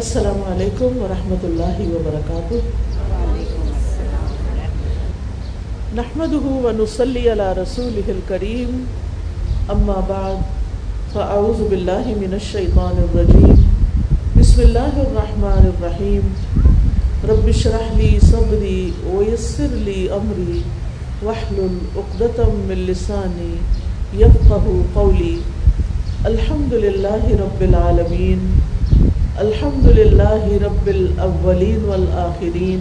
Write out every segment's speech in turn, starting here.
السلام علیکم ورحمۃ اللہ وبرکاتہ۔ نحمده ونصلي على رسوله الكريم اما بعد فاعوذ بالله من الشيطان الرجيم بسم الله الرحمن الرحيم رب اشرح لي صدري ويسر لي امري واحلل عقدة من لساني يفقهوا قولي الحمد لله رب العالمين الحمد لله رب الأولين والآخرين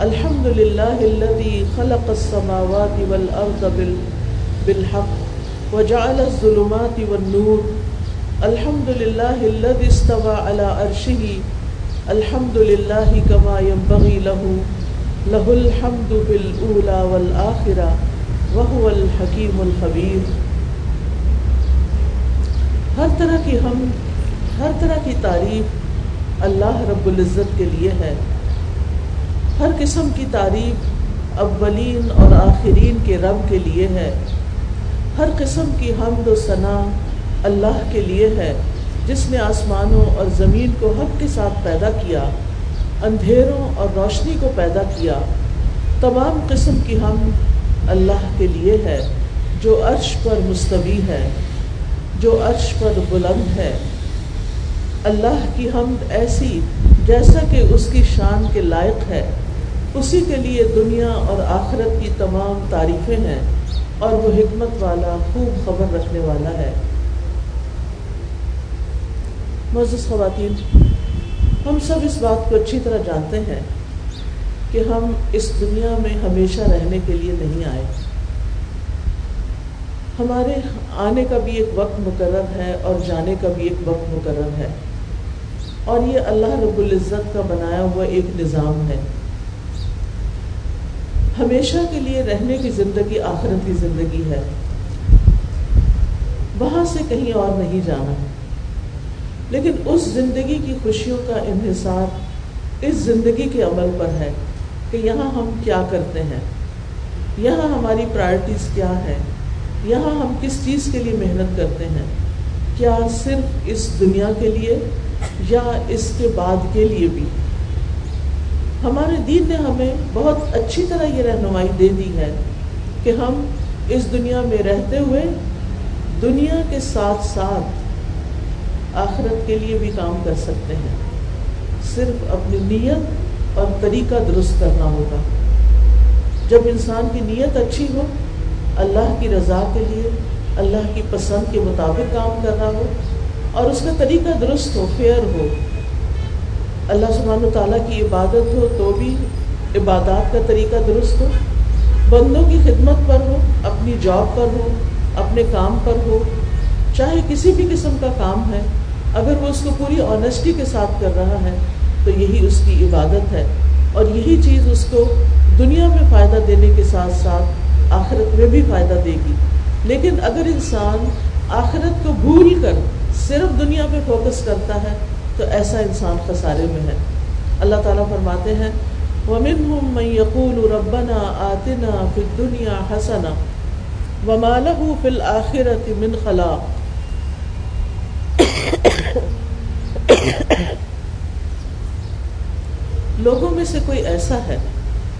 الحمد لله الذي خلق السماوات والأرض بالحق وجعل الظلمات والنور، الحمد لله الذي استوى على عرشه الحمد لله كما ينبغي له له الحمد في الأولى والآخرة وهو الحكيم الخبير ہر طرح کی ہم ہر طرح کی تعریف اللہ رب العزت کے لیے ہے۔ ہر قسم کی تعریف اولین اور آخرین کے رب کے لیے ہے۔ ہر قسم کی حمد و ثناء اللہ کے لیے ہے، جس نے آسمانوں اور زمین کو حق کے ساتھ پیدا کیا، اندھیروں اور روشنی کو پیدا کیا۔ تمام قسم کی ہم اللہ کے لیے ہے، جو عرش پر مستوی ہے، جو عرش پر بلند ہے۔ اللہ کی حمد ایسی جیسا کہ اس کی شان کے لائق ہے، اسی کے لیے دنیا اور آخرت کی تمام تعریفیں ہیں اور وہ حکمت والا خوب خبر رکھنے والا ہے۔ معزز خواتین، ہم سب اس بات کو اچھی طرح جانتے ہیں کہ ہم اس دنیا میں ہمیشہ رہنے کے لیے نہیں آئے۔ ہمارے آنے کا بھی ایک وقت مقرر ہے اور جانے کا بھی ایک وقت مقرر ہے۔ اور یہ اللہ رب العزت کا بنایا ہوا ایک نظام ہے۔ ہمیشہ کے لیے رہنے کی زندگی آخرت کی زندگی ہے۔ وہاں سے کہیں اور نہیں جانا۔ لیکن اس زندگی کی خوشیوں کا انحصار اس زندگی کے عمل پر ہے کہ یہاں ہم کیا کرتے ہیں۔ یہاں ہماری پرائرٹیز کیا ہے یہاں ہم کس چیز کے لیے محنت کرتے ہیں؟ کیا صرف اس دنیا کے لیے یا اس کے بعد کے لیے بھی۔ ہمارے دین نے ہمیں بہت اچھی طرح یہ رہنمائی دے دی ہے کہ ہم اس دنیا میں رہتے ہوئے دنیا کے ساتھ ساتھ آخرت کے لیے بھی کام کر سکتے ہیں۔ صرف اپنی نیت اور طریقہ درست کرنا ہوگا۔ جب انسان کی نیت اچھی ہو، اللہ کی رضا کے لیے، اللہ کی پسند کے مطابق کام کرنا ہو اور اس کا طریقہ درست ہو فیئر ہو۔ اللہ سبحانہ تعالیٰ کی عبادت ہو تو بھی عبادات کا طریقہ درست ہو۔ بندوں کی خدمت پر ہو، اپنی جاب پر ہو، اپنے کام پر ہو۔ چاہے کسی بھی قسم کا کام ہے، اگر وہ اس کو پوری آنیسٹی کے ساتھ کر رہا ہے، تو یہی اس کی عبادت ہے۔ اور یہی چیز اس کو دنیا میں فائدہ دینے کے ساتھ ساتھ آخرت میں بھی فائدہ دے گی۔ لیکن اگر انسان آخرت کو بھول کر صرف دنیا پہ فوکس کرتا ہے، تو ایسا انسان خسارے میں ہے۔ اللہ تعالیٰ فرماتے ہیں، وَمِنْهُمْ مَنْ يَقُولُ رَبَّنَا آتِنَا فِي الدُّنْيَا حَسَنًا وَمَا لَهُ فِي الْآخِرَةِ مِنْ خَلَاقٍ لوگوں میں سے کوئی ایسا ہے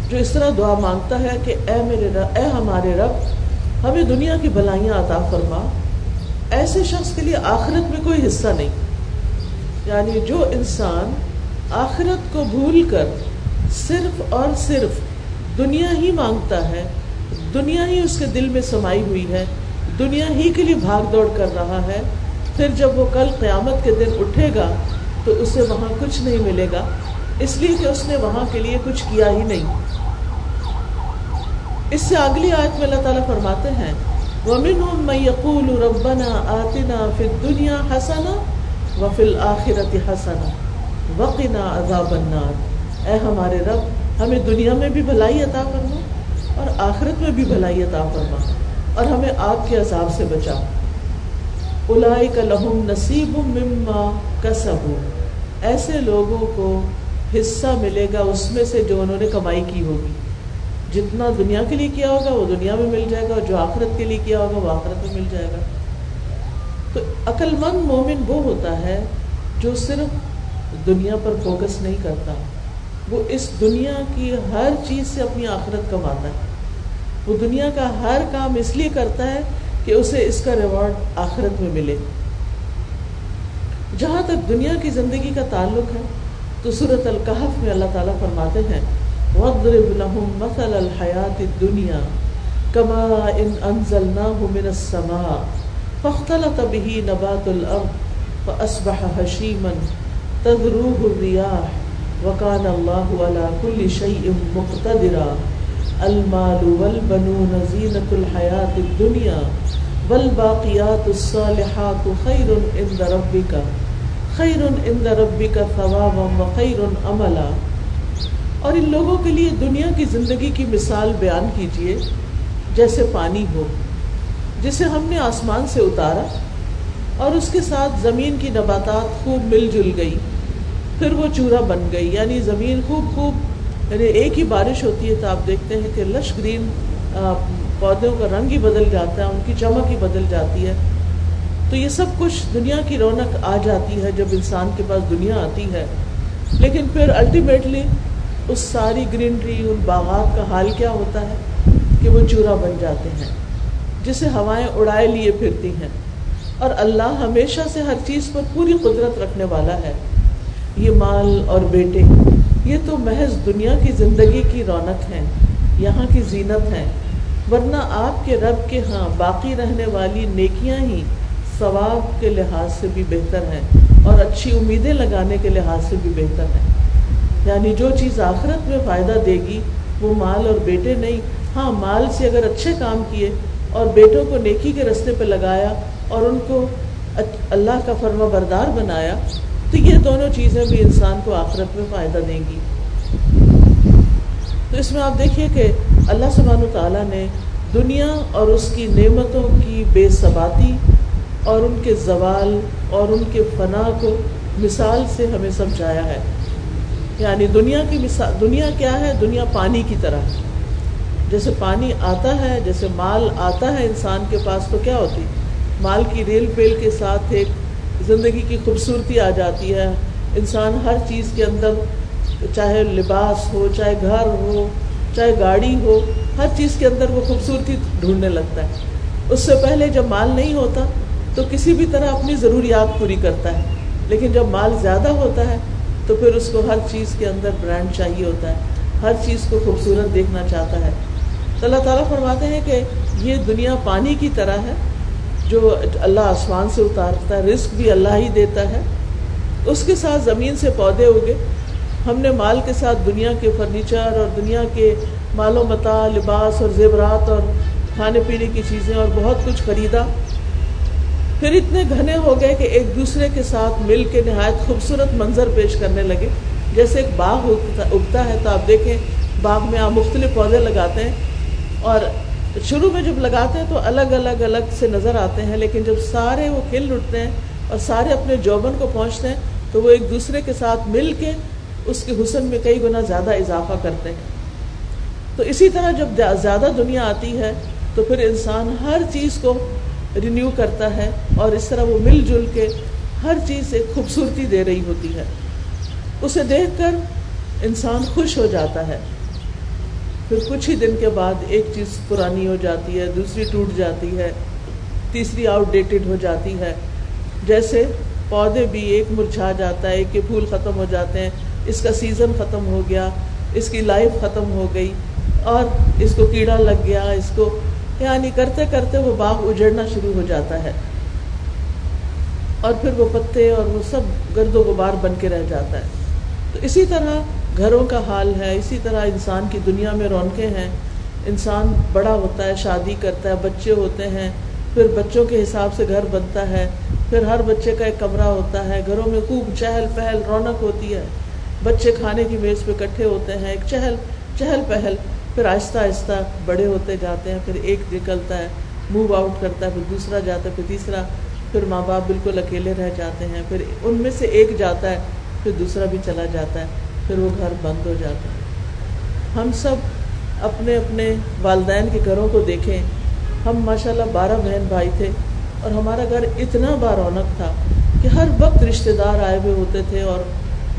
جو اس طرح دعا مانگتا ہے کہ اے میرے رب، اے ہمارے رب، ہمیں دنیا کی بھلائیاں عطا فرما۔ ایسے شخص کے لیے آخرت میں کوئی حصہ نہیں۔ یعنی جو انسان آخرت کو بھول کر صرف اور صرف دنیا ہی مانگتا ہے، دنیا ہی اس کے دل میں سمائی ہوئی ہے، دنیا ہی کے لیے بھاگ دوڑ کر رہا ہے، پھر جب وہ کل قیامت کے دن اٹھے گا تو اسے وہاں کچھ نہیں ملے گا، اس لیے کہ اس نے وہاں کے لیے کچھ کیا ہی نہیں۔ اس سے اگلی آیت میں اللہ تعالیٰ فرماتے ہیں وَمِنْهُمْ مَنْ يَقُولُ رَبَّنَا آتِنَا فِي الدُّنْيَا حَسَنًا وَفِي الْآخِرَةِ حَسَنًا وَقِنَا عَذَابَ النَّارِ۔ اے ہمارے رب، ہمیں دنیا میں بھی بھلائی عطا فرما اور آخرت میں بھی بھلائی عطا فرما اور ہمیں آگ کے عذاب سے بچا۔ اُلَائِكَ لَهُمْ نَصِيبٌ مِّمَّا كَسَبُوا ایسے لوگوں کو حصہ ملے گا اس میں سے جو انہوں نے کمائی کی ہوگی۔ جتنا دنیا کے لیے کیا ہوگا وہ دنیا میں مل جائے گا اور جو آخرت کے لیے کیا ہوگا وہ آخرت میں مل جائے گا۔ تو عقل مند مومن وہ ہوتا ہے جو صرف دنیا پر فوکس نہیں کرتا، وہ اس دنیا کی ہر چیز سے اپنی آخرت کماتا ہے۔ وہ دنیا کا ہر کام اس لیے کرتا ہے کہ اسے اس کا ریوارڈ آخرت میں ملے۔ جہاں تک دنیا کی زندگی کا تعلق ہے، تو صورت القحف میں اللہ تعالیٰ فرماتے ہیں وَضْرِبْ لَهُمْ مَثَلَ الْحَيَاةِ الدُّنْيَا كَمَا إِنْ أَنزَلْنَاهُ مِنَ السَّمَاءِ فَاخْتَلَطَ بِهِ نَبَاتُ الْأَرْضِ فَأَصْبَحَ هَشِيمًا تَذْرُوهُ الرِّيَاحُ وَكَانَ اللَّهُ عَلَى كُلِّ شَيْءٍ مُقْتَدِرًا الْمَالُ وَالْبَنُونَ زِينَةُ الْحَيَاةِ الدُّنْيَا وَالْبَاقِيَاتُ الصَّالِحَاتُ خَيْرٌ عِنْدَ رَبِّكَ خیر ان ربی کا ثواب و اور ان لوگوں کے لیے دنیا کی زندگی کی مثال بیان کیجیے جیسے پانی ہو، جسے ہم نے آسمان سے اتارا اور اس کے ساتھ زمین کی نباتات خوب مل جل گئی، پھر وہ چورا بن گئی۔ یعنی زمین خوب خوب یعنی ایک ہی بارش ہوتی ہے تو آپ دیکھتے ہیں کہ لش گرین پودوں کا رنگ ہی بدل جاتا ہے، ان کی چمک ہی بدل جاتی ہے۔ تو یہ سب کچھ دنیا کی رونق آ جاتی ہے جب انسان کے پاس دنیا آتی ہے۔ لیکن پھر الٹیمیٹلی اس ساری گرینری، ان باغات کا حال کیا ہوتا ہے کہ وہ چورا بن جاتے ہیں، جسے ہوائیں اڑائے لیے پھرتی ہیں۔ اور اللہ ہمیشہ سے ہر چیز پر پوری قدرت رکھنے والا ہے۔ یہ مال اور بیٹے، یہ تو محض دنیا کی زندگی کی رونق ہیں، یہاں کی زینت ہیں۔ ورنہ آپ کے رب کے ہاں باقی رہنے والی نیکیاں ہی ثواب کے لحاظ سے بھی بہتر ہے اور اچھی امیدیں لگانے کے لحاظ سے بھی بہتر ہے یعنی جو چیز آخرت میں فائدہ دے گی، وہ مال اور بیٹے نہیں۔ ہاں مال سے اگر اچھے کام کیے اور بیٹوں کو نیکی کے رستے پہ لگایا اور ان کو اللہ کا فرما بردار بنایا، تو یہ دونوں چیزیں بھی انسان کو آخرت میں فائدہ دیں گی۔ تو اس میں آپ دیکھیے کہ اللہ سبحانہ تعالیٰ نے دنیا اور اس کی نعمتوں کی بے ثباتی اور ان کے زوال اور ان کے فنا کو مثال سے ہمیں سمجھایا ہے۔ یعنی دنیا کی مثال دنیا کیا ہے؟ دنیا پانی کی طرح ہے۔ جیسے پانی آتا ہے، جیسے مال آتا ہے انسان کے پاس، تو کیا ہوتی؟ مال کی ریل پیل کے ساتھ ایک زندگی کی خوبصورتی آ جاتی ہے۔ انسان ہر چیز کے اندر، چاہے لباس ہو، چاہے گھر ہو، چاہے گاڑی ہو، ہر چیز کے اندر وہ خوبصورتی ڈھونڈنے لگتا ہے۔ اس سے پہلے جب مال نہیں ہوتا، تو کسی بھی طرح اپنی ضروریات پوری کرتا ہے۔ لیکن جب مال زیادہ ہوتا ہے تو پھر اس کو ہر چیز کے اندر برانڈ چاہیے ہوتا ہے، ہر چیز کو خوبصورت دیکھنا چاہتا ہے۔ تو اللہ تعالیٰ فرماتے ہیں کہ یہ دنیا پانی کی طرح ہے، جو اللہ آسمان سے اتارتا ہے، رزق بھی اللہ ہی دیتا ہے۔ اس کے ساتھ زمین سے پودے اگے ہم نے مال کے ساتھ دنیا کے فرنیچر اور دنیا کے مال و متا، لباس اور زیورات اور کھانے پینے کی چیزیں اور بہت کچھ خریدا۔ پھر اتنے گھنے ہو گئے کہ ایک دوسرے کے ساتھ مل کے نہایت خوبصورت منظر پیش کرنے لگے۔ جیسے ایک باغ اگتا ہے تو آپ دیکھیں باغ میں آپ مختلف پودے لگاتے ہیں اور شروع میں جب لگاتے ہیں تو الگ الگ الگ سے نظر آتے ہیں، لیکن جب سارے وہ کھل اٹھتے ہیں اور سارے اپنے جوبن کو پہنچتے ہیں تو وہ ایک دوسرے کے ساتھ مل کے اس کے حسن میں کئی گنا زیادہ اضافہ کرتے ہیں۔ تو اسی طرح جب زیادہ دنیا آتی ہے تو پھر انسان ہر چیز کو رینیو کرتا ہے اور اس طرح وہ مل جل کے ہر چیز ایک خوبصورتی دے رہی ہوتی ہے۔ اسے دیکھ کر انسان خوش ہو جاتا ہے۔ پھر کچھ ہی دن کے بعد ایک چیز پرانی ہو جاتی ہے، دوسری ٹوٹ جاتی ہے، تیسری آؤٹ ڈیٹڈ ہو جاتی ہے۔ جیسے پودے بھی ایک مرجھا جاتا ہے، ایک کے پھول ختم ہو جاتے ہیں، اس کا سیزن ختم ہو گیا، اس کی لائف ختم ہو گئی اور اس کو کیڑا لگ گیا، اس کو یعنی کرتے کرتے وہ باغ اجڑنا شروع ہو جاتا ہے۔ اور پھر وہ پتے اور وہ سب گرد و غبار بن کے رہ جاتا ہے۔ تو اسی طرح گھروں کا حال ہے، اسی طرح انسان کی دنیا میں رونقیں ہیں۔ انسان بڑا ہوتا ہے، شادی کرتا ہے، بچے ہوتے ہیں۔ پھر بچوں کے حساب سے گھر بنتا ہے۔ پھر ہر بچے کا ایک کمرہ ہوتا ہے۔ گھروں میں خوب چہل پہل، رونق ہوتی ہے۔ بچے کھانے کی میز پہ کٹھے ہوتے ہیں۔ ایک چہل چہل پہل۔ پھر آہستہ آہستہ بڑے ہوتے جاتے ہیں، پھر ایک نکلتا ہے موو آؤٹ کرتا ہے، پھر دوسرا جاتا ہے، پھر تیسرا، پھر ماں باپ بالکل اکیلے رہ جاتے ہیں۔ پھر ان میں سے ایک جاتا ہے، پھر دوسرا بھی چلا جاتا ہے، پھر وہ گھر بند ہو جاتا ہے۔ ہم سب اپنے اپنے والدین کے گھروں کو دیکھیں۔ ہم ماشاء اللہ بارہ بہن بھائی تھے اور ہمارا گھر اتنا بارونق تھا کہ ہر وقت رشتہ دار آئے ہوئے ہوتے تھے اور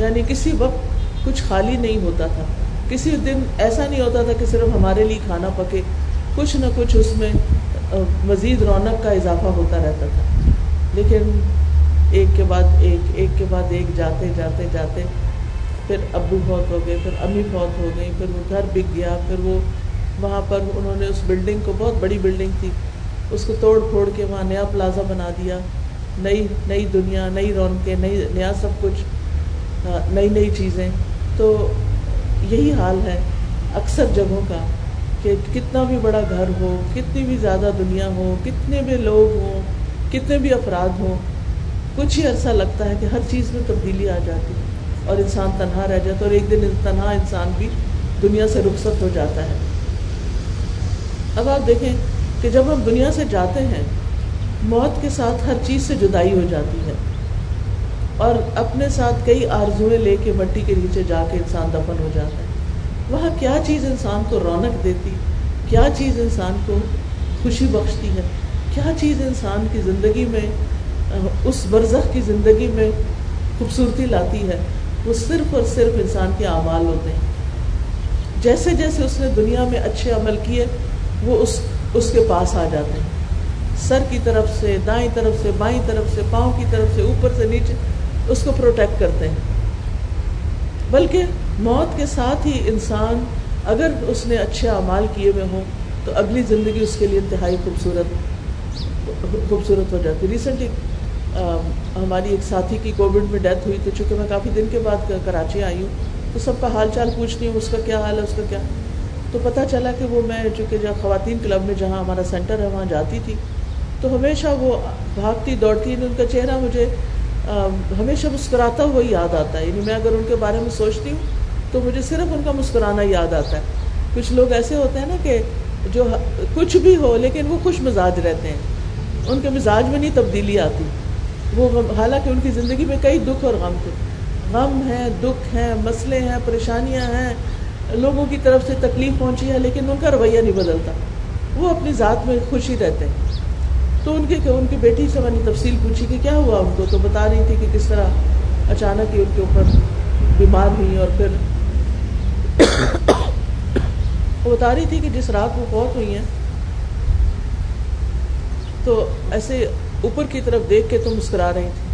یعنی کسی وقت کچھ خالی نہیں ہوتا تھا۔ کسی دن ایسا نہیں ہوتا تھا کہ صرف ہمارے لیے کھانا پکے، کچھ نہ کچھ اس میں مزید رونق کا اضافہ ہوتا رہتا تھا۔ لیکن ایک کے بعد ایک ایک کے بعد ایک، جاتے جاتے جاتے، پھر ابو فوت ہو گئے، پھر امی فوت ہو گئی پھر وہ گھر بک گیا، پھر وہ وہاں پر انہوں نے اس بلڈنگ کو، بہت بڑی بلڈنگ تھی، اس کو توڑ پھوڑ کے وہاں نیا پلازا بنا دیا۔ نئی نئی دنیا، نئی رونقیں، نئی، نیا سب کچھ نئی نئی چیزیں۔ تو یہی حال ہے اکثر جگہوں کا کہ کتنا بھی بڑا گھر ہو، کتنی بھی زیادہ دنیا ہو، کتنے بھی لوگ ہوں، کتنے بھی افراد ہوں، کچھ ہی عرصہ لگتا ہے کہ ہر چیز میں تبدیلی آ جاتی ہے اور انسان تنہا رہ جاتا ہے اور ایک دن تنہا انسان بھی دنیا سے رخصت ہو جاتا ہے۔ اب آپ دیکھیں کہ جب ہم دنیا سے جاتے ہیں، موت کے ساتھ ہر چیز سے جدائی ہو جاتی ہے۔ اور اپنے ساتھ کئی آرزویں لے کے مٹی کے نیچے جا کے انسان دفن ہو جاتا ہے۔ وہاں کیا چیز انسان کو رونق دیتی، کیا چیز انسان کو خوشی بخشتی ہے؟ کیا چیز انسان کی زندگی میں، اس برزخ کی زندگی میں خوبصورتی لاتی ہے؟ وہ صرف اور صرف انسان کے اعمال ہوتے ہیں۔ جیسے جیسے اس نے دنیا میں اچھے عمل کیے، وہ اس اس کے پاس آ جاتے ہیں۔ سر کی طرف سے، دائیں طرف سے، بائیں طرف سے، پاؤں کی طرف سے، اوپر سے، نیچے اس کو پروٹیکٹ کرتے ہیں۔ بلکہ موت کے ساتھ ہی انسان اگر اس نے اچھے اعمال کیے ہوئے ہوں تو اگلی زندگی اس کے لیے انتہائی خوبصورت خوبصورت ہو جاتی۔ ریسنٹلی ہماری ایک ساتھی کی کووڈ میں ڈیتھ ہوئی تو چونکہ میں کافی دن کے بعد کراچی آئی ہوں تو سب کا حال چال پوچھنی ہوں اس کا کیا حال ہے، اس کا کیا۔ تو پتہ چلا کہ وہ میں چونکہ جہاں خواتین کلب میں جہاں ہمارا سینٹر ہے، وہاں جاتی تھی۔ تو ہمیشہ وہ بھاگتی دوڑتی، ان کا چہرہ مجھے ہمیشہ مسکراتا ہوا یاد آتا ہے۔ یعنی میں اگر ان کے بارے میں سوچتی ہوں تو مجھے صرف ان کا مسکرانا یاد آتا ہے۔ کچھ لوگ ایسے ہوتے ہیں نا کہ جو کچھ بھی ہو لیکن وہ خوش مزاج رہتے ہیں۔ ان کے مزاج میں نہیں تبدیلی آتی۔ وہ حالانکہ ان کی زندگی میں کئی دکھ اور غم تھے۔ غم ہیں دکھ ہیں مسئلے ہیں، پریشانیاں ہیں۔ لوگوں کی طرف سے تکلیف پہنچی ہے لیکن ان کا رویہ نہیں بدلتا۔ وہ اپنی ذات میں خوشی رہتے ہیں۔ تو ان کے ان کی بیٹی سے میں نے تفصیل پوچھی کہ کیا ہوا ان کو؟ تو بتا رہی تھی کہ کس طرح اچانک ہی ان کے اوپر بیمار ہوئی اور پھر وہ بتا رہی تھی کہ جس رات وہ فوت ہوئی ہیں، تو ایسے اوپر کی طرف دیکھ کے تو مسکرا رہی تھی۔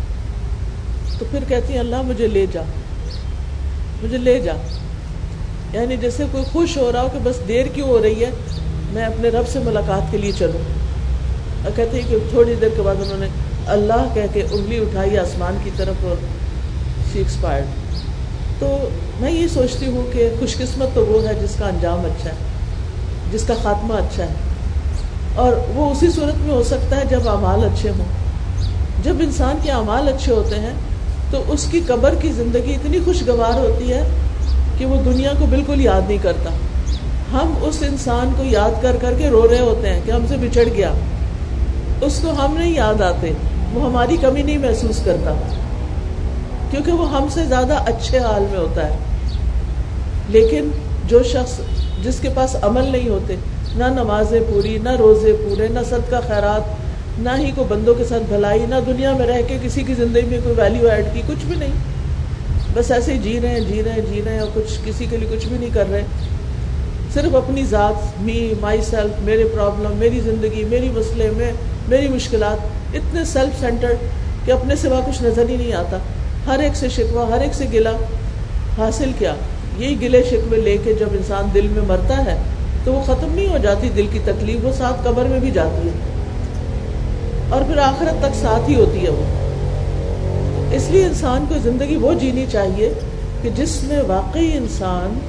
تو پھر کہتی ہیں، اللہ مجھے لے جا، مجھے لے جا۔ یعنی جیسے کوئی خوش ہو رہا ہو کہ بس دیر کیوں ہو رہی ہے، میں اپنے رب سے ملاقات کے لیے چلوں۔ اور کہتے ہیں کہ تھوڑی دیر کے بعد انہوں نے اللہ کہہ کے انگلی اٹھائی آسمان کی طرف اور سی ایکسپائرڈ تو میں یہ سوچتی ہوں کہ خوش قسمت تو وہ ہے جس کا انجام اچھا ہے، جس کا خاتمہ اچھا ہے۔ اور وہ اسی صورت میں ہو سکتا ہے جب اعمال اچھے ہوں۔ جب انسان کے اعمال اچھے ہوتے ہیں تو اس کی قبر کی زندگی اتنی خوشگوار ہوتی ہے کہ وہ دنیا کو بالکل یاد نہیں کرتا۔ ہم اس انسان کو یاد کر کر کے رو رہے ہوتے ہیں کہ ہم سے بچھڑ گیا۔ اس کو ہم نہیں یاد آتے، وہ ہماری کمی نہیں محسوس کرتا۔ کیونکہ وہ ہم سے زیادہ اچھے حال میں ہوتا ہے۔ لیکن جو شخص جس کے پاس عمل نہیں ہوتے، نہ نمازیں پوری، نہ روزے پورے، نہ صدقہ خیرات، نہ ہی کوئی بندوں کے ساتھ بھلائی، نہ دنیا میں رہ کے کسی کی زندگی میں کوئی ویلیو ایڈ کی، کچھ بھی نہیں۔ بس ایسے ہی جی رہے ہیں جی رہے ہیں جی رہے ہیں اور کچھ کسی کے لیے کچھ بھی نہیں کر رہے۔ صرف اپنی ذات می مائی سیلف میرے پرابلم میری زندگی، میری مسئلے، میں میری مشکلات اتنے سیلف سینٹرڈ کہ اپنے سوا کچھ نظر ہی نہیں آتا۔ ہر ایک سے شکوہ، ہر ایک سے گلا حاصل کیا۔ یہی گلے شکوے لے کے جب انسان دل میں مرتا ہے تو وہ ختم نہیں ہو جاتی، دل کی تکلیف وہ ساتھ قبر میں بھی جاتی ہے۔ اور پھر آخرت تک ساتھ ہی ہوتی ہے وہ۔ اس لیے انسان کو زندگی وہ جینی چاہیے کہ جس میں واقعی انسان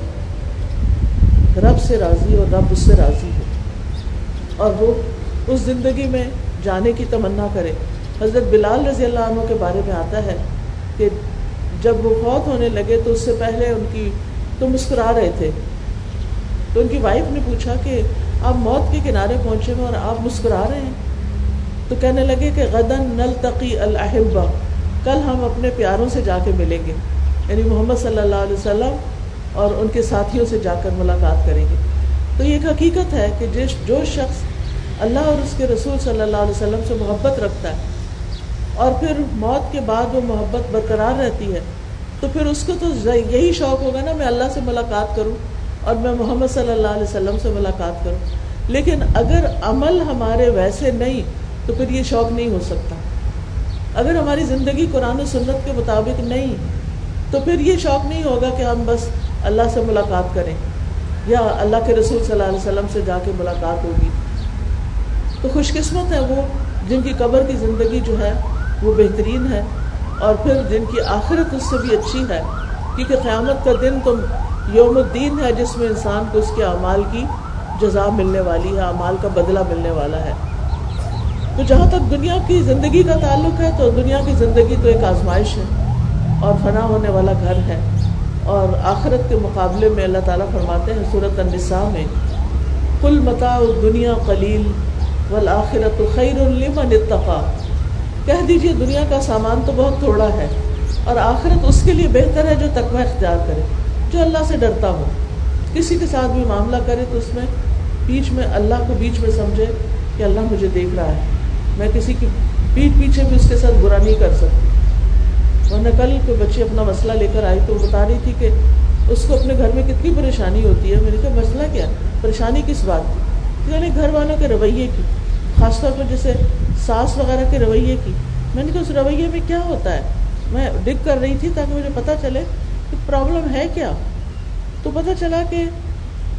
رب سے راضی اور رب اس سے راضی ہو۔ اور وہ اس زندگی میں جانے کی تمنا کرے۔ حضرت بلال رضی اللہ عنہ کے بارے میں آتا ہے کہ جب وہ فوت ہونے لگے تو اس سے پہلے ان کی تو مسکرا رہے تھے۔ تو ان کی وائف نے پوچھا کہ آپ موت کے کنارے پہنچے ہوئے اور آپ مسکرا رہے ہیں؟ تو کہنے لگے کہ غدن نل تقی الحبا کل ہم اپنے پیاروں سے جا کے ملیں گے۔ یعنی محمد صلی اللہ علیہ وسلم اور ان کے ساتھیوں سے جا کر ملاقات کریں گے۔ تو یہ ایک حقیقت ہے کہ جس جو شخص اللہ اور اس کے رسول صلی اللہ علیہ وسلم سے محبت رکھتا ہے۔ اور پھر موت کے بعد وہ محبت برقرار رہتی ہے۔ تو پھر اس کو تو یہی شوق ہوگا نا، میں اللہ سے ملاقات کروں اور میں محمد صلی اللہ علیہ وسلم سے ملاقات کروں۔ لیکن اگر عمل ہمارے ویسے نہیں، تو پھر یہ شوق نہیں ہو سکتا۔ اگر ہماری زندگی قرآن و سنت کے مطابق نہیں، تو پھر یہ شوق نہیں ہوگا کہ ہم بس اللہ سے ملاقات کریں یا اللہ کے رسول صلی اللہ علیہ وسلم سے جا کے ملاقات ہوگی۔ تو خوش قسمت ہے وہ، جن کی قبر کی زندگی جو ہے وہ بہترین ہے اور پھر جن کی آخرت اس سے بھی اچھی ہے، کیونکہ قیامت کا دن تو یوم الدین ہے جس میں انسان کو اس کے اعمال کی جزا ملنے والی ہے، اعمال کا بدلہ ملنے والا ہے۔ تو جہاں تک دنیا کی زندگی کا تعلق ہے، تو دنیا کی زندگی تو ایک آزمائش ہے اور فنا ہونے والا گھر ہے۔ اور آخرت کے مقابلے میں اللہ تعالیٰ فرماتے ہیں صورت النساء میں کل متا دنیا قلیل والآخرت خیر لمن اتقا۔ کہہ دیجیے دنیا کا سامان تو بہت تھوڑا ہے اور آخرت اس کے لیے بہتر ہے جو تقوی اختیار کرے، جو اللہ سے ڈرتا ہو۔ کسی کے ساتھ بھی معاملہ کرے تو اس میں بیچ میں اللہ کو بیچ میں سمجھے کہ اللہ مجھے دیکھ رہا ہے۔ میں کسی کی پیٹ پیچھے بھی اس کے ساتھ برا نہیں کر سکتی ورنہ کل کوئی بچی اپنا مسئلہ لے کر آئی تو وہ بتا رہی تھی کہ اس کو اپنے گھر میں کتنی پریشانی ہوتی ہے۔ میں نے کہا، مسئلہ کیا؟ پریشانی کس بات کی؟ یعنی گھر والوں کے رویے کی۔ خاص طور پر جیسے ساس وغیرہ کے رویے کی۔ میں نے کہا، اس رویے میں کیا ہوتا ہے؟ میں ڈگ کر رہی تھی تاکہ مجھے پتہ چلے کہ پرابلم ہے کیا۔ تو پتہ چلا کہ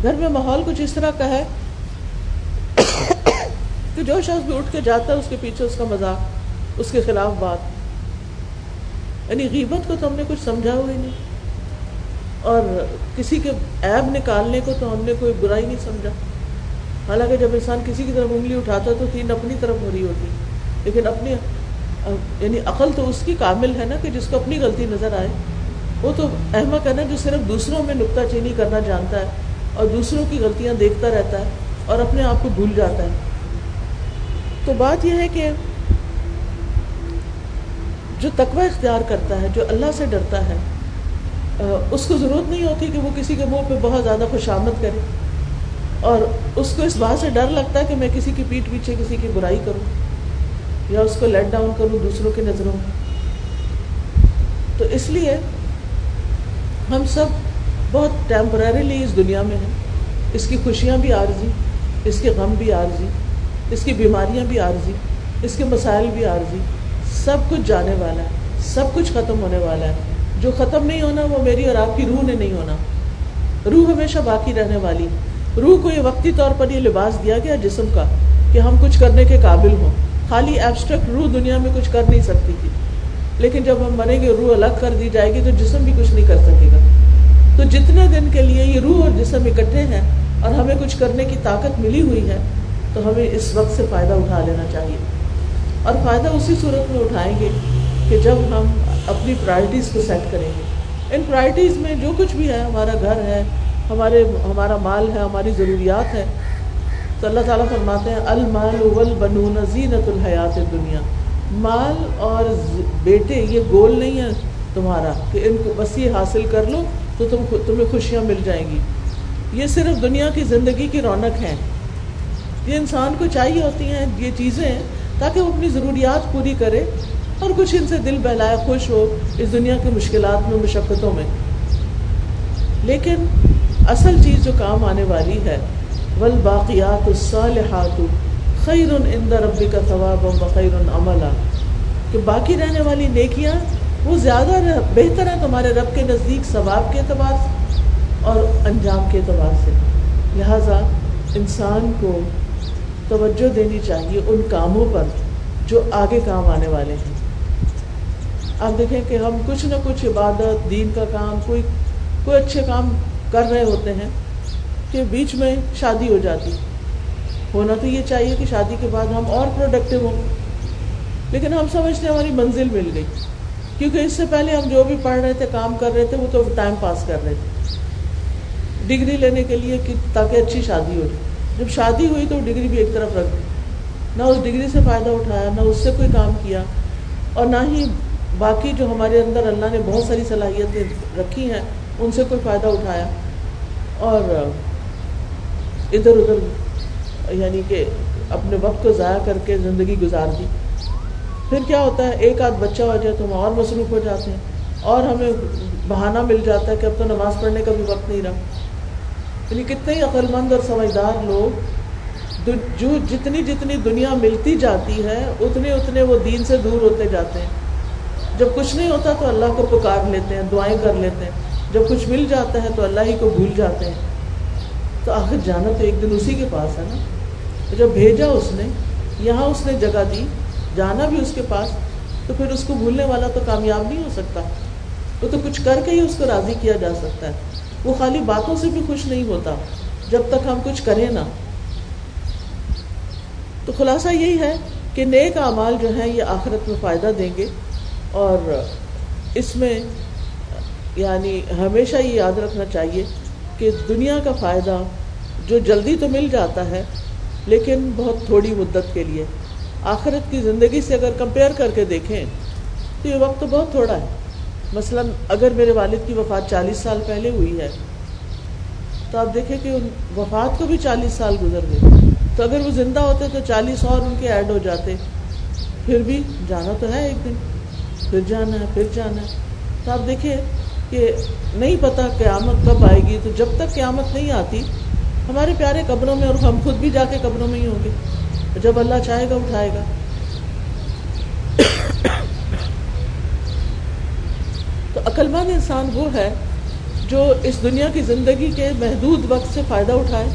گھر میں ماحول کچھ اس طرح کا ہے کہ جو شخص بھی اٹھ کے جاتا ہے، اس کے پیچھے اس کا مذاق، اس کے خلاف بات۔ یعنی غیبت کو تو ہم نے کچھ سمجھا ہوا ہی نہیں۔ اور کسی کے عیب نکالنے کو تو ہم نے کوئی برائی نہیں سمجھا۔ حالانکہ جب انسان کسی کی طرف انگلی اٹھاتا ہے تو تین اپنی طرف ہو رہی ہوتی لیکن اپنی یعنی عقل تو اس کی کامل ہے نا کہ جس کو اپنی غلطی نظر آئے۔ وہ تو احمد ہے نا جو صرف دوسروں میں نکتہ چینی کرنا جانتا ہے اور دوسروں کی غلطیاں دیکھتا رہتا ہے اور اپنے آپ کو بھول جاتا ہے۔ تو بات یہ ہے کہ جو تقوی اختیار کرتا ہے، جو اللہ سے ڈرتا ہے، اس کو ضرورت نہیں ہوتی کہ وہ کسی کے منہ پہ بہت زیادہ خوشامد کرے۔ اور اس کو اس بات سے ڈر لگتا ہے کہ میں کسی کی پیٹ پیچھے کسی کی برائی کروں یا اس کو لیٹ ڈاؤن کروں دوسروں کی نظروں میں۔ تو اس لیے ہم سب بہت ٹیمپریریلی اس دنیا میں ہیں۔ اس کی خوشیاں بھی عارضی، اس کے غم بھی عارضی، اس کی بیماریاں بھی عارضی، اس کے مسائل بھی عارضی۔ سب کچھ جانے والا ہے، سب کچھ ختم ہونے والا ہے۔ جو ختم نہیں ہونا وہ میری اور آپ کی روح نے نہیں ہونا۔ روح ہمیشہ باقی رہنے والی روح کو یہ وقتی طور پر یہ لباس دیا گیا جسم کا کہ ہم کچھ کرنے کے قابل ہوں۔ خالی ایبسٹریکٹ روح دنیا میں کچھ کر نہیں سکتی تھی۔ لیکن جب ہم مریں گے، روح الگ کر دی جائے گی تو جسم بھی کچھ نہیں کر سکے گا۔ تو جتنے دن کے لیے یہ روح اور جسم اکٹھے ہیں اور ہمیں کچھ کرنے کی طاقت ملی ہوئی ہے، تو ہمیں اس وقت سے فائدہ اٹھا لینا چاہیے۔ اور فائدہ اسی صورت میں اٹھائیں گے کہ جب ہم اپنی پرائرٹیز کو سیٹ کریں گے۔ ان پرائرٹیز میں جو کچھ بھی ہے، ہمارا گھر ہے ہمارے ہمارا مال ہے، ہماری ضروریات ہے تو اللہ تعالیٰ فرماتے ہیں، المال والبنون زینت الحیات دنیا مال اور بیٹے، یہ گول نہیں ہے تمہارا کہ ان کو بس یہ حاصل کر لو تو تم تمہیں خوشیاں مل جائیں گی۔ یہ صرف دنیا کی زندگی کی رونق ہے یہ انسان کو چاہیے ہوتی ہیں یہ چیزیں تاکہ وہ اپنی ضروریات پوری کرے اور کچھ ان سے دل بہلائے، خوش ہو اس دنیا کی مشکلات میں، مشقتوں میں۔ لیکن اصل چیز جو کام آنے والی ہے، والباقیات الصالحات خیر عند ربک ثوابا وخیر عملا۔ کہ باقی رہنے والی نیکیاں، وہ زیادہ بہتر ہیں تمہارے رب کے نزدیک ثواب کے اعتبار سے اور انجام کے اعتبار سے۔ لہٰذا انسان کو توجہ دینی چاہیے ان کاموں پر جو آگے کام آنے والے ہیں۔ آپ دیکھیں کہ ہم کچھ نہ کچھ عبادت، دین کا کام، کوئی کوئی اچھے کام کر رہے ہوتے ہیں کہ بیچ میں شادی ہو جاتی۔ ہونا تو یہ چاہیے کہ شادی کے بعد ہم اور پروڈکٹیو ہوں۔ لیکن ہم سمجھتے ہیں ہماری منزل مل گئی۔ کیونکہ اس سے پہلے ہم جو بھی پڑھ رہے تھے، کام کر رہے تھے، وہ تو ٹائم پاس کر رہے تھے۔ ڈگری لینے کے لیے کہ تاکہ اچھی شادی ہو جائے۔ جب شادی ہوئی تو ڈگری بھی ایک طرف رکھ دی۔ نہ اس ڈگری سے فائدہ اٹھایا، نہ اس سے کوئی کام کیا۔ اور نہ ہی باقی جو ہمارے اندر اللہ نے بہت ساری صلاحیتیں رکھی ہیں، ان سے کوئی فائدہ اٹھایا۔ اور ادھر ادھر یعنی کہ اپنے وقت کو ضائع کر کے زندگی گزار دی۔ پھر کیا ہوتا ہے؟ ایک آدھ بچہ ہو جائے تو ہم اور مصروف ہو جاتے ہیں، اور ہمیں بہانہ مل جاتا ہے کہ اب تو نماز پڑھنے کا بھی وقت نہیں رہا۔ یعنی کتنے ہی عقل مند اور سمجھدار لوگ جو جتنی جتنی دنیا ملتی جاتی ہے، اتنے اتنے وہ دین سے دور ہوتے جاتے ہیں۔ جب کچھ نہیں ہوتا تو اللہ کو پکار لیتے ہیں، دعائیں کر لیتے ہیں۔ جب کچھ مل جاتا ہے تو اللہ ہی کو بھول جاتے ہیں۔ تو آخر جانا تو ایک دن اسی کے پاس ہے نا۔ تو جب بھیجا اس نے، یہاں اس نے جگہ دی، جانا بھی اس کے پاس، تو پھر اس کو بھولنے والا تو کامیاب نہیں ہو سکتا۔ وہ تو کچھ کر کے ہی اس کو راضی کیا جا سکتا ہے۔ وہ خالی باتوں سے بھی خوش نہیں ہوتا۔ جب تک ہم کچھ کریں نا تو خلاصہ یہی ہے کہ نیک اعمال جو ہیں، یہ آخرت میں فائدہ دیں گے۔ اور اس میں یعنی ہمیشہ یہ یاد رکھنا چاہیے کہ دنیا کا فائدہ جو جلدی تو مل جاتا ہے، لیکن بہت تھوڑی مدت کے لیے۔ آخرت کی زندگی سے اگر کمپیئر کر کے دیکھیں، تو یہ وقت تو بہت تھوڑا ہے۔ مثلا اگر میرے والد کی وفات چالیس سال پہلے ہوئی ہے، تو آپ دیکھیں کہ ان وفات کو بھی چالیس سال گزر گئے۔ تو اگر وہ زندہ ہوتے تو چالیس اور ان کے ایڈ ہو جاتے۔ پھر بھی جانا تو ہے ایک دن۔ پھر جانا ہے، پھر جانا ہے۔ تو آپ دیکھیں کہ نہیں پتا قیامت کب آئے گی، تو جب تک قیامت نہیں آتی، ہمارے پیارے قبروں میں اور ہم خود بھی جا کے قبروں میں ہی ہوں گے۔ جب اللہ چاہے گا، اٹھائے گا۔ تو عقلمند انسان وہ ہے جو اس دنیا کی زندگی کے محدود وقت سے فائدہ اٹھائے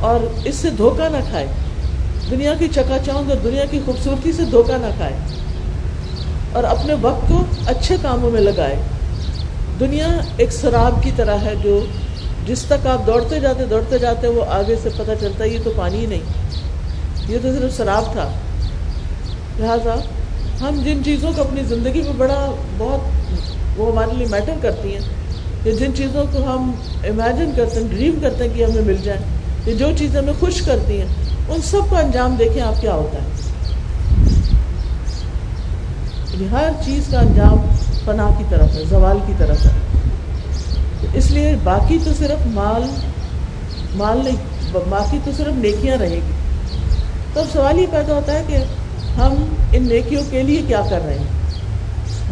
اور اس سے دھوکہ نہ کھائے۔ دنیا کی چکا چوند اور دنیا کی خوبصورتی سے دھوکہ نہ کھائے اور اپنے وقت کو اچھے کاموں میں لگائے۔ دنیا ایک شراب کی طرح ہے جو جس تک آپ دوڑتے جاتے دوڑتے جاتے وہ آگے سے پتہ چلتا ہے یہ تو پانی ہی نہیں۔ یہ تو صرف شراب تھا۔ لہٰذا ہم جن چیزوں کو اپنی زندگی میں بڑا بہت وہ ہمارے لیے میٹر کرتی ہیں، یا جن چیزوں کو ہم امیجن کرتے ہیں ڈریم کرتے ہیں کہ ہمیں مل جائیں، یا جو چیزیں ہمیں خوش کرتی ہیں، ان سب کا انجام دیکھیں آپ کیا ہوتا ہے۔ یعنی ہر چیز کا انجام فنا کی طرف ہے، زوال کی طرف ہے۔ اس لیے باقی تو صرف مال مال نہیں، باقی تو صرف نیکیاں رہے گی۔ تو سوال یہ پیدا ہوتا ہے کہ ہم ان نیکیوں کے لیے کیا کر رہے ہیں؟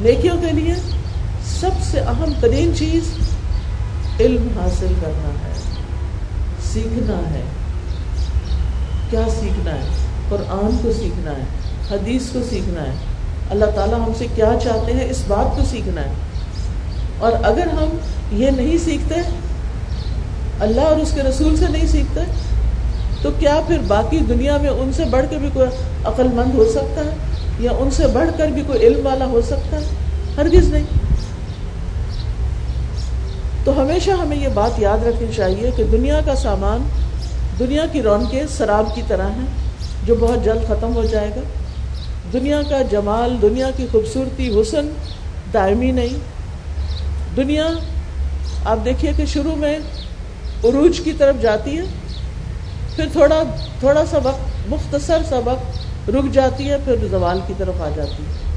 نیکیوں کے لیے سب سے اہم ترین چیز علم حاصل کرنا ہے، سیکھنا ہے۔ کیا سیکھنا ہے؟ قرآن کو سیکھنا ہے، حدیث کو سیکھنا ہے۔ اللہ تعالیٰ ہم سے کیا چاہتے ہیں؟ اس بات کو سیکھنا ہے۔ اور اگر ہم یہ نہیں سیکھتے، اللہ اور اس کے رسول سے نہیں سیکھتے، تو کیا پھر باقی دنیا میں ان سے بڑھ کے بھی کوئی عقل مند ہو سکتا ہے؟ یا ان سے بڑھ کر بھی کوئی علم والا ہو سکتا ہے؟ ہرگز نہیں۔ تو ہمیشہ ہمیں یہ بات یاد رکھنی چاہیے کہ دنیا کا سامان، دنیا کی رونقیں شراب کی طرح ہیں، جو بہت جلد ختم ہو جائے گا۔ دنیا کا جمال، دنیا کی خوبصورتی، حسن دائمی نہیں۔ دنیا، آپ دیکھیے کہ شروع میں عروج کی طرف جاتی ہے، پھر تھوڑا تھوڑا سا وقت، مختصر سا وقت رک جاتی ہے، پھر زوال کی طرف آ جاتی ہے۔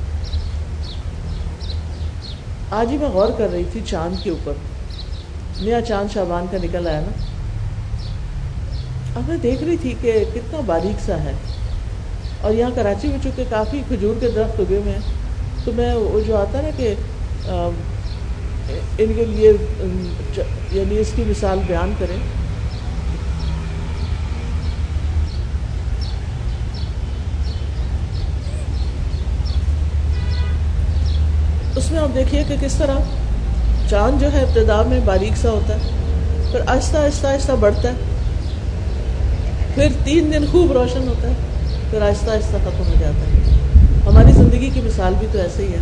آج ہی میں غور کر رہی تھی چاند کے اوپر۔ نیا چاند شابان کا نکل آیا نا۔ اب میں دیکھ رہی تھی کہ کتنا باریک سا ہے۔ اور یہاں کراچی میں چونکہ کافی کھجور کے درخت اگے ہوئے ہیں، تو میں وہ جو آتا ہے نا کہ ان کے لیے یعنی اس کی مثال بیان کریں۔ اس میں آپ دیکھیے کہ کس طرح چاند جو ہے ابتدا میں باریک سا ہوتا ہے، پھر آہستہ آہستہ آہستہ بڑھتا ہے، پھر تین دن خوب روشن ہوتا ہے۔ پھر آہستہ آہستہ ختم ہو جاتا ہے۔ ہماری زندگی کی مثال بھی تو ایسے ہی ہے۔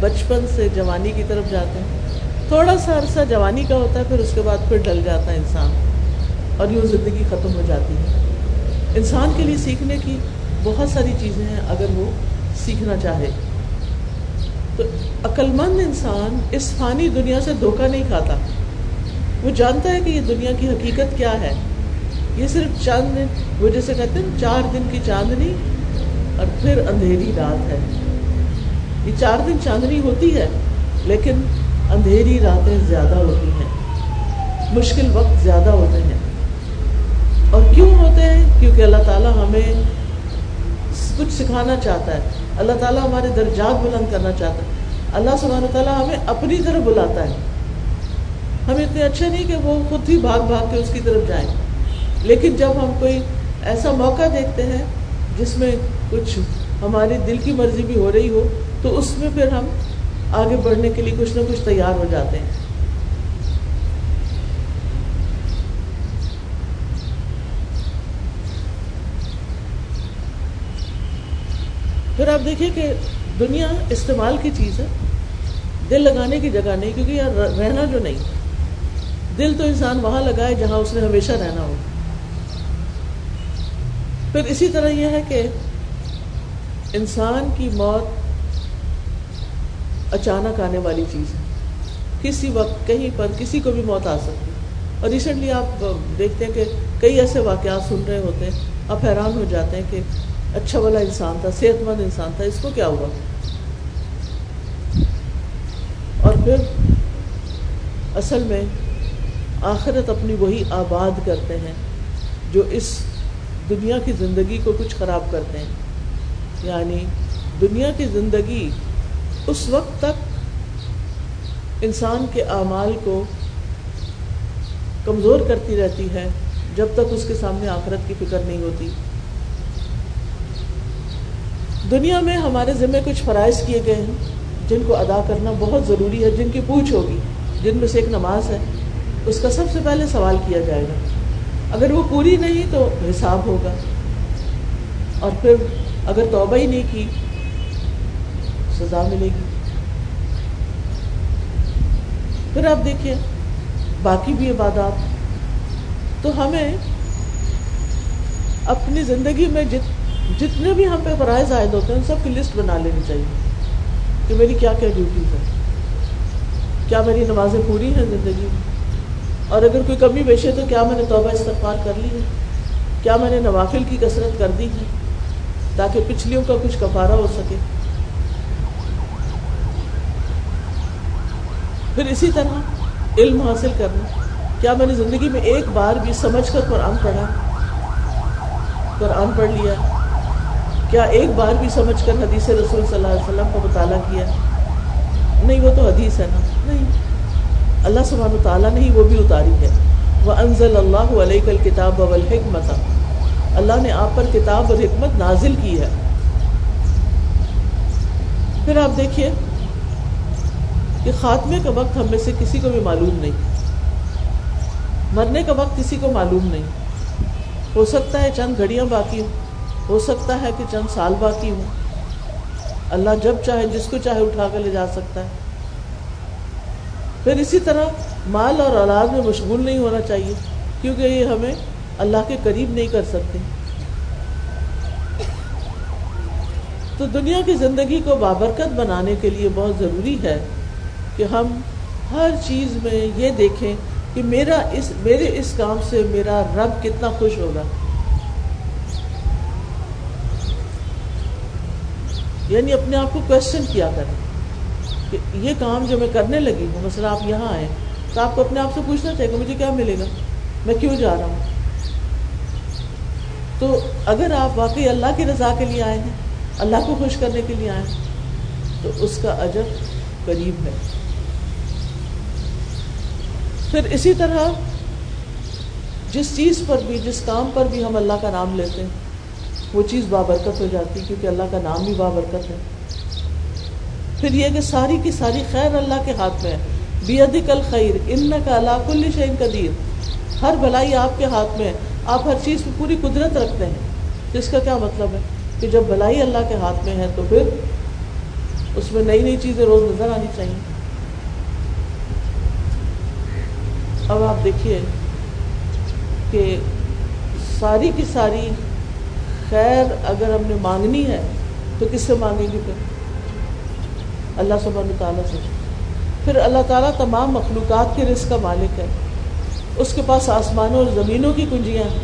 بچپن سے جوانی کی طرف جاتے ہیں۔ تھوڑا سا عرصہ جوانی کا ہوتا ہے، پھر اس کے بعد پھر ڈل جاتا ہے انسان۔ اور یوں زندگی ختم ہو جاتی ہے۔ انسان کے لیے سیکھنے کی بہت ساری چیزیں ہیں، اگر وہ سیکھنا چاہے۔ تو عقلمند انسان اس فانی دنیا سے دھوکہ نہیں کھاتا۔ وہ جانتا ہے کہ یہ دنیا کی حقیقت کیا ہے۔ یہ صرف چاند وہ جیسے کہتے ہیں، چار دن کی چاندنی اور پھر اندھیری رات ہے۔ یہ چار دن چاندنی ہوتی ہے، لیکن اندھیری راتیں زیادہ ہوتی ہیں۔ مشکل وقت زیادہ ہوتے ہیں۔ اور کیوں ہوتے ہیں؟ کیونکہ اللہ تعالیٰ ہمیں کچھ سکھانا چاہتا ہے۔ اللہ تعالیٰ ہمارے درجات بلند کرنا چاہتا ہے۔ اللہ سبحانہ تعالیٰ ہمیں اپنی طرف بلاتا ہے۔ ہم اتنے اچھے نہیں کہ وہ خود ہی بھاگ بھاگ کے اس کی طرف جائیں۔ لیکن جب ہم کوئی ایسا موقع دیکھتے ہیں جس میں کچھ ہماری دل کی مرضی بھی ہو رہی ہو، تو اس میں پھر ہم آگے بڑھنے کے لیے کچھ نہ کچھ تیار ہو جاتے ہیں۔ پھر آپ دیکھیے کہ دنیا استعمال کی چیز ہے، دل لگانے کی جگہ نہیں، کیونکہ یار رہنا جو نہیں۔ دل تو انسان وہاں لگائے جہاں اس نے ہمیشہ رہنا ہو۔ پھر اسی طرح یہ ہے کہ انسان کی موت اچانک آنے والی چیز ہے۔ کسی وقت کہیں پر کسی کو بھی موت آ سکتی اور ریسنٹلی آپ دیکھتے ہیں کہ کئی ایسے واقعات سن رہے ہوتے ہیں۔ آپ حیران ہو جاتے ہیں کہ اچھا والا انسان تھا صحت مند انسان تھا، اس کو کیا ہوا؟ اور پھر اصل میں آخرت اپنی وہی آباد کرتے ہیں جو اس دنیا کی زندگی کو کچھ خراب کرتے ہیں۔ یعنی دنیا کی زندگی اس وقت تک انسان کے اعمال کو کمزور کرتی رہتی ہے، جب تک اس کے سامنے آخرت کی فکر نہیں ہوتی۔ دنیا میں ہمارے ذمے کچھ فرائض کیے گئے ہیں، جن کو ادا کرنا بہت ضروری ہے، جن کی پوچھ ہوگی، جن میں سے ایک نماز ہے، اس کا سب سے پہلے سوال کیا جائے گا۔ اگر وہ پوری نہیں تو حساب ہوگا۔ اور پھر اگر توبہ ہی نہیں کی، سزا ملے گی۔ پھر آپ دیکھیے باقی بھی عبادات۔ تو ہمیں اپنی زندگی میں جت، جتنے بھی ہم پہ فرائض عائد ہوتے ہیں، ان سب کی لسٹ بنا لینی چاہیے کہ میری کیا کیا ڈیوٹیز ہیں۔ کیا میری نمازیں پوری ہیں زندگی میں؟ اور اگر کوئی کمی بیشے تو کیا میں نے توبہ استغفار کر لی ہے؟ کیا میں نے نوافل کی کثرت کر دی ہے تاکہ پچھلیوں کا کچھ کفارہ ہو سکے؟ پھر اسی طرح علم حاصل کرنا، کیا میں نے زندگی میں ایک بار بھی سمجھ کر قرآن پڑھا، قرآن پڑھ لیا؟ کیا ایک بار بھی سمجھ کر حدیث رسول صلی اللہ علیہ وسلم کا مطالعہ کیا؟ نہیں، وہ تو حدیث ہے نا۔ نہیں۔ اللہ سبحانہ تعالیٰ نے ہی وہ بھی اتاری ہے۔ وہ انضل اللہ علیہ کل کتاب حکمت اللہ نے آپ پر کتاب اور حکمت نازل کی ہے۔ پھر آپ دیکھیے کہ خاتمے کا وقت ہم میں سے کسی کو بھی معلوم نہیں۔ مرنے کا وقت کسی کو معلوم نہیں۔ ہو سکتا ہے چند گھڑیاں باقی ہوں۔ ہو سکتا ہے کہ چند سال باقی ہوں۔ اللہ جب چاہے، جس کو چاہے اٹھا کر لے جا سکتا ہے۔ پھر اسی طرح مال اور اولاد میں مشغول نہیں ہونا چاہیے، کیونکہ یہ ہمیں اللہ کے قریب نہیں کر سکتے۔ تو دنیا کی زندگی کو بابرکت بنانے کے لیے بہت ضروری ہے کہ ہم ہر چیز میں یہ دیکھیں کہ میرا اس، میرے اس کام سے میرا رب کتنا خوش ہوگا۔ یعنی اپنے آپ کو کوشچن کیا کریں۔ کہ یہ کام جو میں کرنے لگی ہوں مثلا آپ یہاں آئے تو آپ کو اپنے آپ سے پوچھنا چاہیے گا مجھے کیا ملے گا؟ میں کیوں جا رہا ہوں؟ تو اگر آپ واقعی اللہ کی رضا کے لیے آئے ہیں، اللہ کو خوش کرنے کے لیے آئے ہیں، تو اس کا اجر قریب ہے۔ پھر اسی طرح جس چیز پر بھی، جس کام پر بھی ہم اللہ کا نام لیتے ہیں، وہ چیز بابرکت ہو جاتی کیونکہ اللہ کا نام بھی بابرکت ہے۔ پھر یہ کہ ساری کی ساری خیر اللہ کے ہاتھ میں ہے۔ بید کل خیر ان کا اللہ کل شعین قدیر۔ ہر بھلائی آپ کے ہاتھ میں ہے۔ آپ ہر چیز پہ پوری قدرت رکھتے ہیں۔ جس کا کیا مطلب ہے؟ کہ جب بھلائی اللہ کے ہاتھ میں ہے تو پھر اس میں نئی نئی چیزیں روز نظر آنی چاہیے۔ اب آپ دیکھیے کہ ساری کی ساری خیر اگر ہم نے مانگنی ہے تو کس سے مانگیں گے پھر؟ اللہ سبحانہ تعالیٰ سے۔ پھر اللہ تعالیٰ تمام مخلوقات کے رزق کا مالک ہے۔ اس کے پاس آسمانوں اور زمینوں کی کنجیاں ہیں۔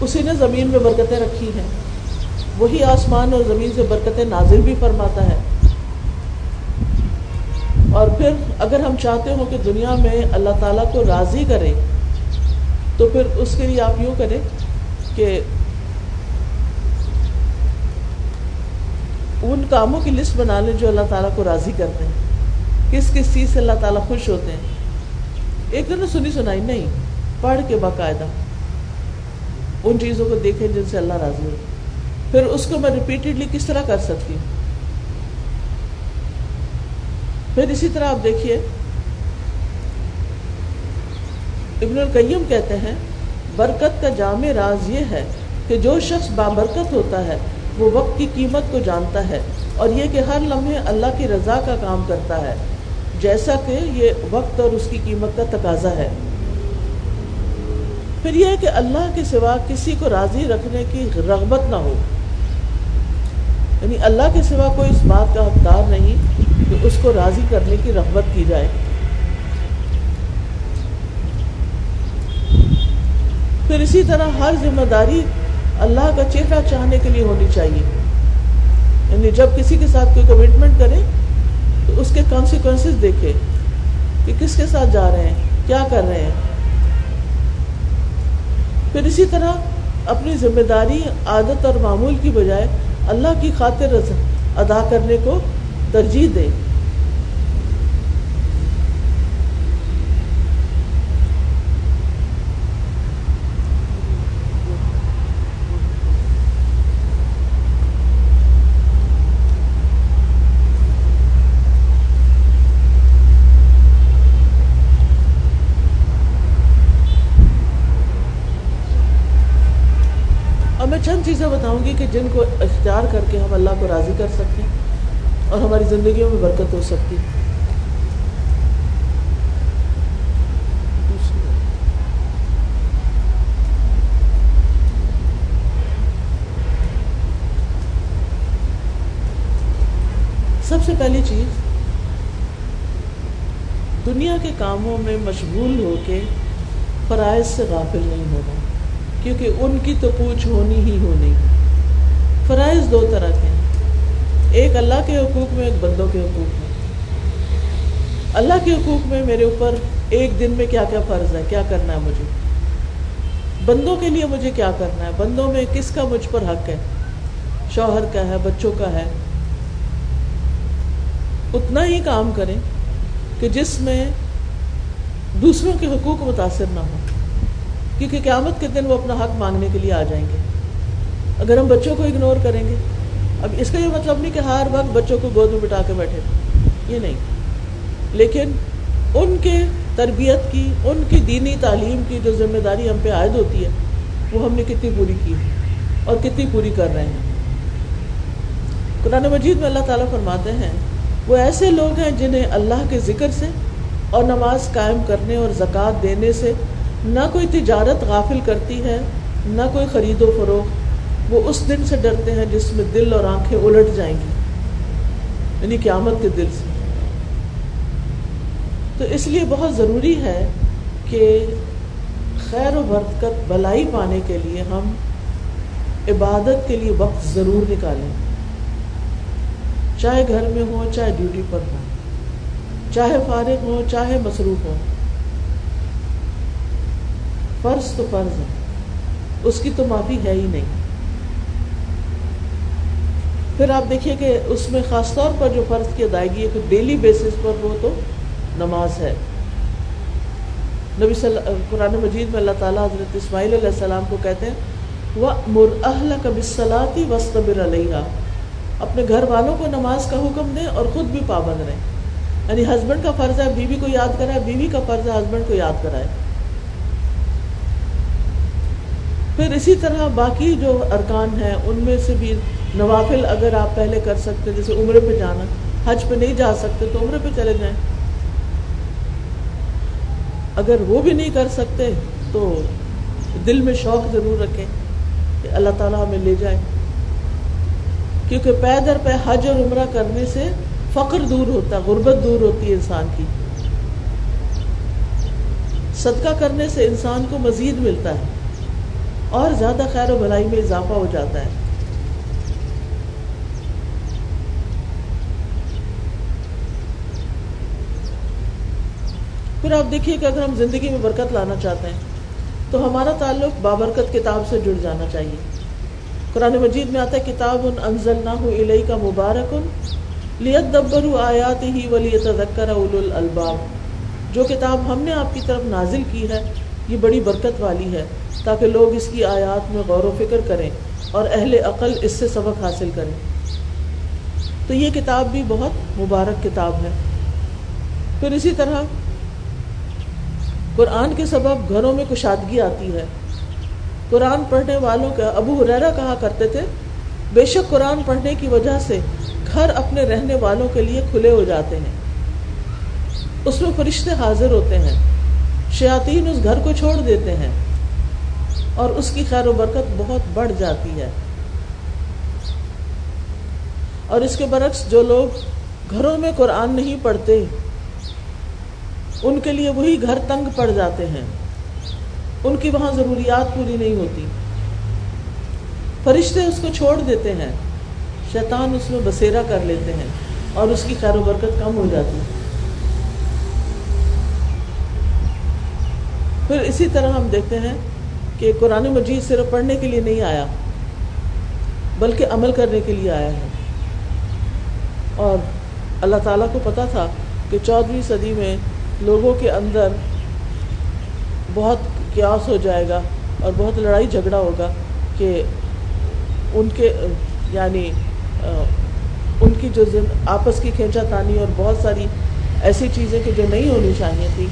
اسی نے زمین میں برکتیں رکھی ہیں۔ وہی آسمان اور زمین سے برکتیں نازل بھی فرماتا ہے۔ اور پھر اگر ہم چاہتے ہوں کہ دنیا میں اللہ تعالیٰ کو راضی کرے، تو پھر اس کے لیے آپ یوں کریں کہ ان کاموں کی لسٹ بنا لیں جو اللہ تعالیٰ کو راضی کرتے ہیں۔ کس کس چیز سے اللہ تعالیٰ خوش ہوتے ہیں؟ ایک دن سنی سنائی، نہیں، پڑھ کے باقاعدہ۔ ان چیزوں کو دیکھیں جن سے اللہ راضی ہو۔ پھر اس کو میں ریپیٹڈلی کس طرح کر سکتی ہوں؟ پھر اسی طرح آپ دیکھیے، ابن القیم کہتے ہیں، برکت کا جامع راز یہ ہے کہ جو شخص بابرکت ہوتا ہے وہ وقت کی قیمت کو جانتا ہے اور یہ کہ ہر لمحے اللہ کی رضا کا کام کرتا ہے، جیسا کہ یہ وقت اور اس کی قیمت کا تقاضا ہے۔ پھر یہ ہے کہ اللہ کے سوا کسی کو راضی رکھنے کی رغبت نہ ہو۔ یعنی اللہ کے سوا کوئی اس بات کا حقدار نہیں کہ اس کو راضی کرنے کی رغبت کی جائے۔ پھر اسی طرح ہر ذمہ داری اللہ کا چہرہ چاہنے کے لیے ہونی چاہیے۔ یعنی جب کسی کے ساتھ کوئی کمٹمنٹ کرے، تو اس کے کانسیکوینسز دیکھے کہ کس کے ساتھ جا رہے ہیں، کیا کر رہے ہیں۔ پھر اسی طرح اپنی ذمہ داری، عادت اور معمول کی بجائے اللہ کی خاطر ادا کرنے کو ترجیح دیں چند چیزیں بتاؤں گی کہ جن کو اختیار کر کے ہم اللہ کو راضی کر سکتے ہیں اور ہماری زندگیوں میں برکت ہو سکتی سب سے پہلی چیز، دنیا کے کاموں میں مشغول ہو کے فرائض سے غافل نہیں ہونا۔ کیونکہ ان کی تو پوچھ ہونی ہی ہونی فرائض دو طرح کے ہیں۔ ایک اللہ کے حقوق میں، ایک بندوں کے حقوق میں۔ اللہ کے حقوق میں میرے اوپر ایک دن میں کیا کیا فرض ہے؟ کیا کرنا ہے مجھے؟ بندوں کے لیے مجھے کیا کرنا ہے؟ بندوں میں کس کا مجھ پر حق ہے؟ شوہر کا ہے، بچوں کا ہے۔ اتنا ہی کام کریں کہ جس میں دوسروں کے حقوق متاثر نہ ہوں۔ کیونکہ قیامت کے دن وہ اپنا حق مانگنے کے لیے آ جائیں گے۔ اگر ہم بچوں کو اگنور کریں گے، اب اس کا یہ مطلب نہیں کہ ہر وقت بچوں کو گود میں بٹا کے بیٹھے۔ یہ نہیں۔ لیکن ان کے تربیت کی، ان کی دینی تعلیم کی جو ذمہ داری ہم پہ عائد ہوتی ہے، وہ ہم نے کتنی پوری کی اور کتنی پوری کر رہے ہیں۔ قرآن مجید میں اللہ تعالیٰ فرماتے ہیں، وہ ایسے لوگ ہیں جنہیں اللہ کے ذکر سے اور نماز قائم کرنے اور زکوٰۃ دینے سے نہ کوئی تجارت غافل کرتی ہے، نہ کوئی خرید و فروخت، وہ اس دن سے ڈرتے ہیں جس میں دل اور آنکھیں الٹ جائیں گی یعنی قیامت کے دل سے۔ تو اس لیے بہت ضروری ہے کہ خیر و برکت بلائی پانے کے لیے ہم عبادت کے لیے وقت ضرور نکالیں۔ چاہے گھر میں ہو چاہے ڈیوٹی پر ہو چاہے فارغ ہو چاہے مصروف ہو فرض تو فرض ہے۔ اس کی تو معافی ہے ہی نہیں۔ پھر آپ دیکھیے کہ اس میں خاص طور پر جو فرض کی ادائیگی ہے، کہ ڈیلی بیسس پر وہ تو نماز ہے۔ نبی صلی قرآن مجید میں اللہ تعالیٰ حضرت اسماعیل علیہ السلام کو کہتے ہیں وہ مر اہل کبصلاتی وسطبر علیہ اپنے گھر والوں کو نماز کا حکم دیں اور خود بھی پابند رہیں۔ یعنی ہسبینڈ کا فرض ہے، بیوی کو یاد کرائے، بیوی کا فرض ہے ہسبینڈ کو یاد کرائے۔ پھر اسی طرح باقی جو ارکان ہیں، ان میں سے بھی نوافل اگر آپ پہلے کر سکتے، جیسے عمرے پہ جانا، حج پہ نہیں جا سکتے، تو عمرے پہ چلے جائیں۔ اگر وہ بھی نہیں کر سکتے، تو دل میں شوق ضرور رکھیں کہ اللہ تعالیٰ ہمیں لے جائے۔ کیونکہ پے در پہ حج اور عمرہ کرنے سے فقر دور ہوتا ہے غربت دور ہوتی ہے انسان کی۔ صدقہ کرنے سے انسان کو مزید ملتا ہے۔ اور زیادہ خیر و بھلائی میں اضافہ ہو جاتا ہے۔ پھر آپ دیکھیے کہ اگر ہم زندگی میں برکت لانا چاہتے ہیں، تو ہمارا تعلق بابرکت کتاب سے جڑ جانا چاہیے۔ قرآن مجید میں آتا ہے، کتاب ان انزل نہ ہو الہی کا مبارک ان لیت دبر آیات ہی ولی تذکر اول الباب جو کتاب ہم نے آپ کی طرف نازل کی ہے۔ یہ بڑی برکت والی ہے، تاکہ لوگ اس کی آیات میں غور و فکر کریں اور اہل عقل اس سے سبق حاصل کریں۔ تو یہ کتاب بھی بہت مبارک کتاب ہے۔ پھر اسی طرح قرآن کے سبب گھروں میں کشادگی آتی ہے۔ قرآن پڑھنے والوں کا ابو حریرا کہا کرتے تھے، بے شک قرآن پڑھنے کی وجہ سے گھر اپنے رہنے والوں کے لیے کھلے ہو جاتے ہیں۔ اس میں فرشتے حاضر ہوتے ہیں۔ شیاطین اس گھر کو چھوڑ دیتے ہیں اور اس کی خیر و برکت بہت بڑھ جاتی ہے۔ اور اس کے برعکس جو لوگ گھروں میں قرآن نہیں پڑھتے، ان کے لیے وہی گھر تنگ پڑ جاتے ہیں۔ ان کی وہاں ضروریات پوری نہیں ہوتی۔ فرشتے اس کو چھوڑ دیتے ہیں، شیطان اس میں بسیرا کر لیتے ہیں اور اس کی خیر و برکت کم ہو جاتی۔ ہے پھر اسی طرح ہم دیکھتے ہیں کہ قرآن مجید صرف پڑھنے کے لیے نہیں آیا، بلکہ عمل کرنے کے لیے آیا ہے۔ اور اللہ تعالیٰ کو پتا تھا کہ چودہویں صدی میں لوگوں کے اندر بہت قیاس ہو جائے گا اور بہت لڑائی جھگڑا ہوگا کہ ان کے یعنی ان کی جو آپس کی کھینچا تانی اور بہت ساری ایسی چیزیں کہ جو نہیں ہونی چاہیے تھی۔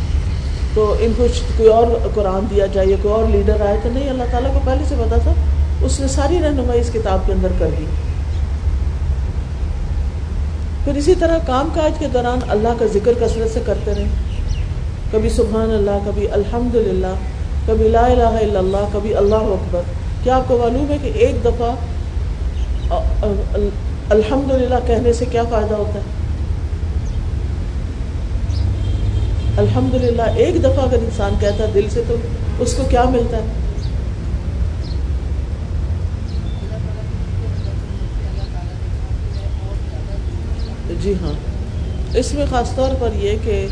تو ان کو کوئی اور قرآن دیا جائے یا کوئی اور لیڈر آئے تو نہیں، اللہ تعالیٰ کو پہلے سے پتا تھا، اس نے ساری رہنمائی اس کتاب کے اندر کر دی پھر اسی طرح کام کاج کے دوران اللہ کا ذکر کثرت سے کرتے رہے۔ کبھی سبحان اللہ، کبھی الحمد للہ کبھی لا الہ الا اللہ، کبھی اللہ اکبر۔ کیا آپ کو معلوم ہے کہ ایک دفعہ الحمد للہ کہنے سے کیا فائدہ ہوتا ہے؟ الحمد للہ ایک دفعہ اگر انسان کہتا ہے دل سے تو اس کو کیا ملتا ہے؟ جی ہاں۔ اس میں خاص طور پر یہ کہ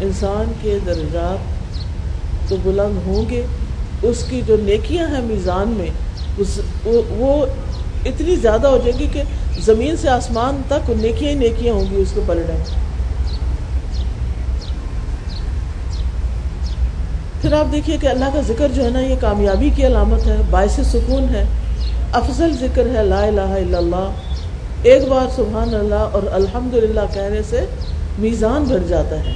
انسان کے درجات تو بلند ہوں گے، اس کی جو نیکیاں ہیں میزان میں، اس وہ اتنی زیادہ ہو جائے گی کہ زمین سے آسمان تک نیکیاں ہی نیکیاں ہوں گی، اس کے پلڑے پھر آپ دیکھیے کہ اللہ کا ذکر جو ہے نا، یہ کامیابی کی علامت ہے، باعث سکون ہے، افضل ذکر ہے لا الہ الا اللہ۔ ایک بار سبحان اللہ اور الحمد للہ کہنے سے میزان بھر جاتا ہے۔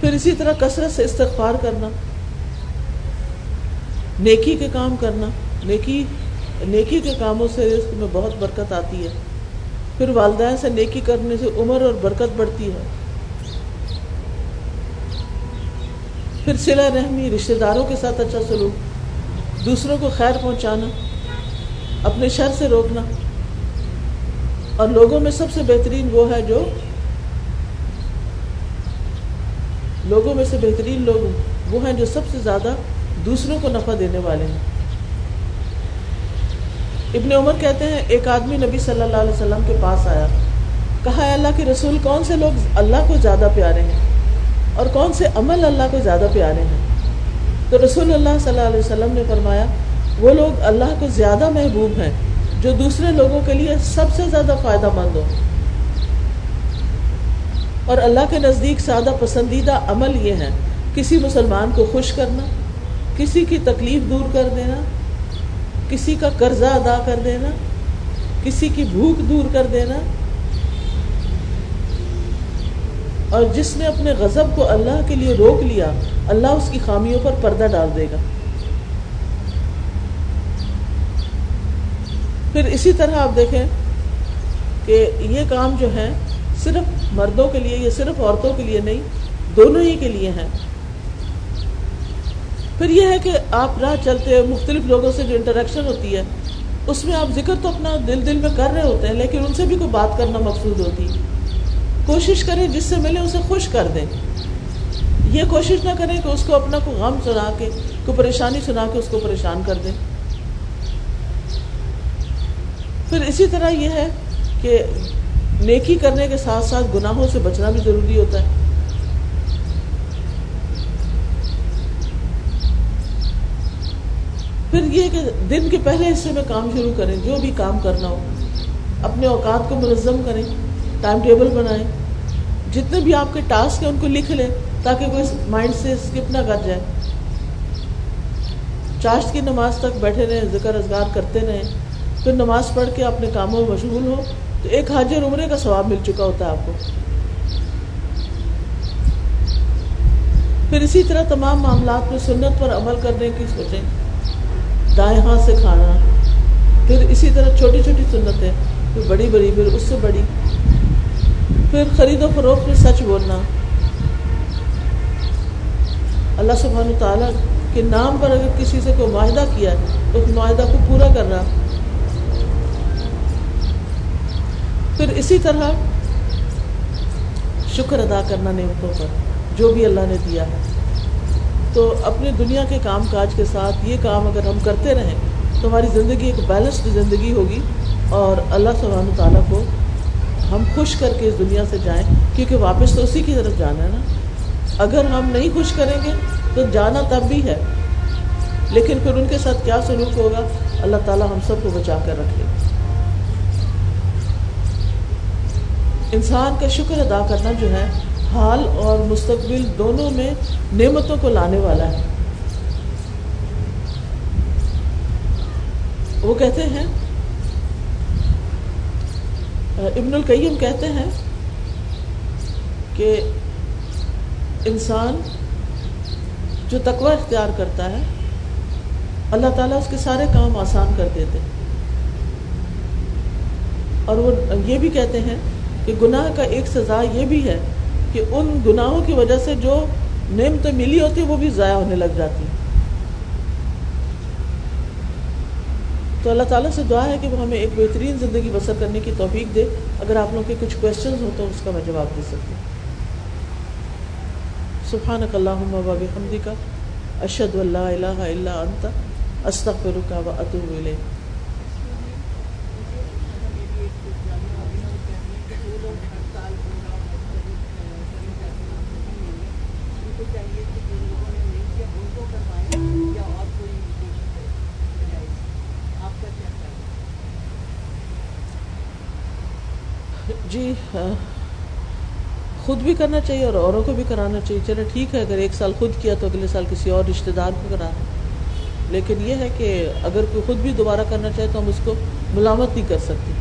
پھر اسی طرح کثرت سے استغفار کرنا، نیکی کے کام کرنا، نیکی نیکی کے کاموں سے رزق میں بہت برکت آتی ہے۔ پھر والدین سے نیکی کرنے سے عمر اور برکت بڑھتی ہے۔ پھر سلا رحمی، رشتہ داروں کے ساتھ اچھا سلوک، دوسروں کو خیر پہنچانا، اپنے شر سے روکنا۔ اور لوگوں میں سب سے بہترین وہ ہے جو، لوگوں میں سے بہترین لوگ وہ ہیں جو سب سے زیادہ دوسروں کو نفع دینے والے ہیں۔ ابن عمر کہتے ہیں، ایک آدمی نبی صلی اللہ علیہ وسلم کے پاس آیا، کہا ہے اللہ کے رسول، کون سے لوگ اللہ کو زیادہ پیارے ہیں؟ اور کون سے عمل اللہ کو زیادہ پیارے ہیں؟ تو رسول اللہ صلی اللہ علیہ وسلم نے فرمایا، وہ لوگ اللہ کو زیادہ محبوب ہیں جو دوسرے لوگوں کے لیے سب سے زیادہ فائدہ مند ہو اور اللہ کے نزدیک سادہ پسندیدہ عمل یہ ہے، کسی مسلمان کو خوش کرنا، کسی کی تکلیف دور کر دینا، کسی کا قرضہ ادا کر دینا، کسی کی بھوک دور کر دینا اور جس نے اپنے غضب کو اللہ کے لیے روک لیا، اللہ اس کی خامیوں پر پردہ ڈال دے گا۔ پھر اسی طرح آپ دیکھیں کہ یہ کام جو ہے صرف مردوں کے لیے یا صرف عورتوں کے لیے نہیں، دونوں ہی کے لیے ہیں۔ پھر یہ ہے کہ آپ راہ چلتے مختلف لوگوں سے جو انٹریکشن ہوتی ہے، اس میں آپ ذکر تو اپنا دل دل میں کر رہے ہوتے ہیں، لیکن ان سے بھی کوئی بات کرنا مقصود ہوتی ہے۔ کوشش کریں جس سے ملے اسے خوش کر دیں یہ کوشش نہ کریں کہ اس کو اپنا کوئی غم سنا کے، کوئی پریشانی سنا کے اس کو پریشان کر دیں پھر اسی طرح یہ ہے کہ نیکی کرنے کے ساتھ ساتھ گناہوں سے بچنا بھی ضروری ہوتا ہے۔ پھر یہ کہ دن کے پہلے حصے میں کام شروع کریں، جو بھی کام کرنا ہو، اپنے اوقات کو منظم کریں، ٹائم ٹیبل بنائیں۔ جتنے بھی آپ کے ٹاسک ہیں ان کو لکھ لیں تاکہ کوئی مائنڈ سے اسکپ نہ کر جائے۔ چاشت کی نماز تک بیٹھے رہیں، ذکر ازگار کرتے رہیں۔ پھر نماز پڑھ کے اپنے کاموں میں مشغول ہو، تو ایک حاجر عمرے کا ثواب مل چکا ہوتا ہے آپ کو۔ پھر اسی طرح تمام معاملات میں سنت پر عمل کرنے کی سوچیں۔ دائیں ہاتھ سے کھانا۔ پھر اسی طرح چھوٹی چھوٹی سنتیں، پھر بڑی بڑی، پھر اس سے بڑی۔ پھر خرید و فروخت میں سچ بولنا۔ اللہ سبحانہ تعالیٰ کے نام پر اگر کسی سے کوئی معاہدہ کیا ہے، تو اس معاہدہ کو پورا کرنا۔ پھر اسی طرح شکر ادا کرنا نعمتوں پر، جو بھی اللہ نے دیا ہے۔ تو اپنی دنیا کے کام کاج کے ساتھ یہ کام اگر ہم کرتے رہیں، تو ہماری زندگی ایک بیلنسڈ زندگی ہوگی اور اللہ سبحانہ تعالیٰ کو ہم خوش کر کے اس دنیا سے جائیں، کیونکہ واپس تو اسی کی طرف جانا ہے نا۔ اگر ہم نہیں خوش کریں گے تو جانا تب بھی ہے۔ لیکن پھر ان کے ساتھ کیا سلوک ہوگا؟ اللہ تعالیٰ ہم سب کو بچا کر رکھے انسان کا شکر ادا کرنا جو ہے، حال اور مستقبل دونوں میں نعمتوں کو لانے والا ہے۔ وہ کہتے ہیں ابن القیم کہتے ہیں کہ انسان جو تقوی اختیار کرتا ہے، اللہ تعالیٰ اس کے سارے کام آسان کر دیتے اور وہ یہ بھی کہتے ہیں کہ گناہ کا ایک سزا یہ بھی ہے کہ ان گناہوں کی وجہ سے جو نعمتیں ملی ہوتی وہ بھی ضائع ہونے لگ جاتی تو اللہ تعالیٰ سے دعا ہے کہ وہ ہمیں ایک بہترین زندگی بسر کرنے کی توفیق دے۔ اگر آپ لوگوں کے کچھ کوشچنز ہوں تو اس کا میں جواب دے سکتی ہوں۔ سبحان اللہ وب حمدی کا اشد اللہ الہ اللہ انت، استغفرک و اتوب الیک۔ ہاں۔ خود بھی کرنا چاہیے اور اوروں کو بھی کرانا چاہیے۔ چلے ٹھیک ہے، اگر ایک سال خود کیا تو اگلے سال کسی اور رشتے دار کو کرا۔ لیکن یہ ہے کہ اگر کوئی خود بھی دوبارہ کرنا چاہے تو ہم اس کو ملامت نہیں کر سکتے۔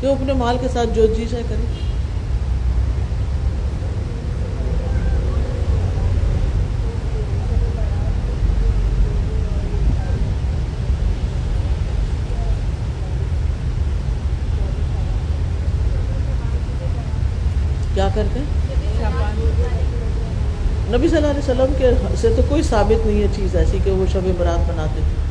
کہ وہ اپنے مال کے ساتھ جو جی چاہے کرے نبی صلی اللہ علیہ وسلم کے سے تو کوئی ثابت نہیں ہے چیز ایسی کہ وہ شب برات بناتے تھے۔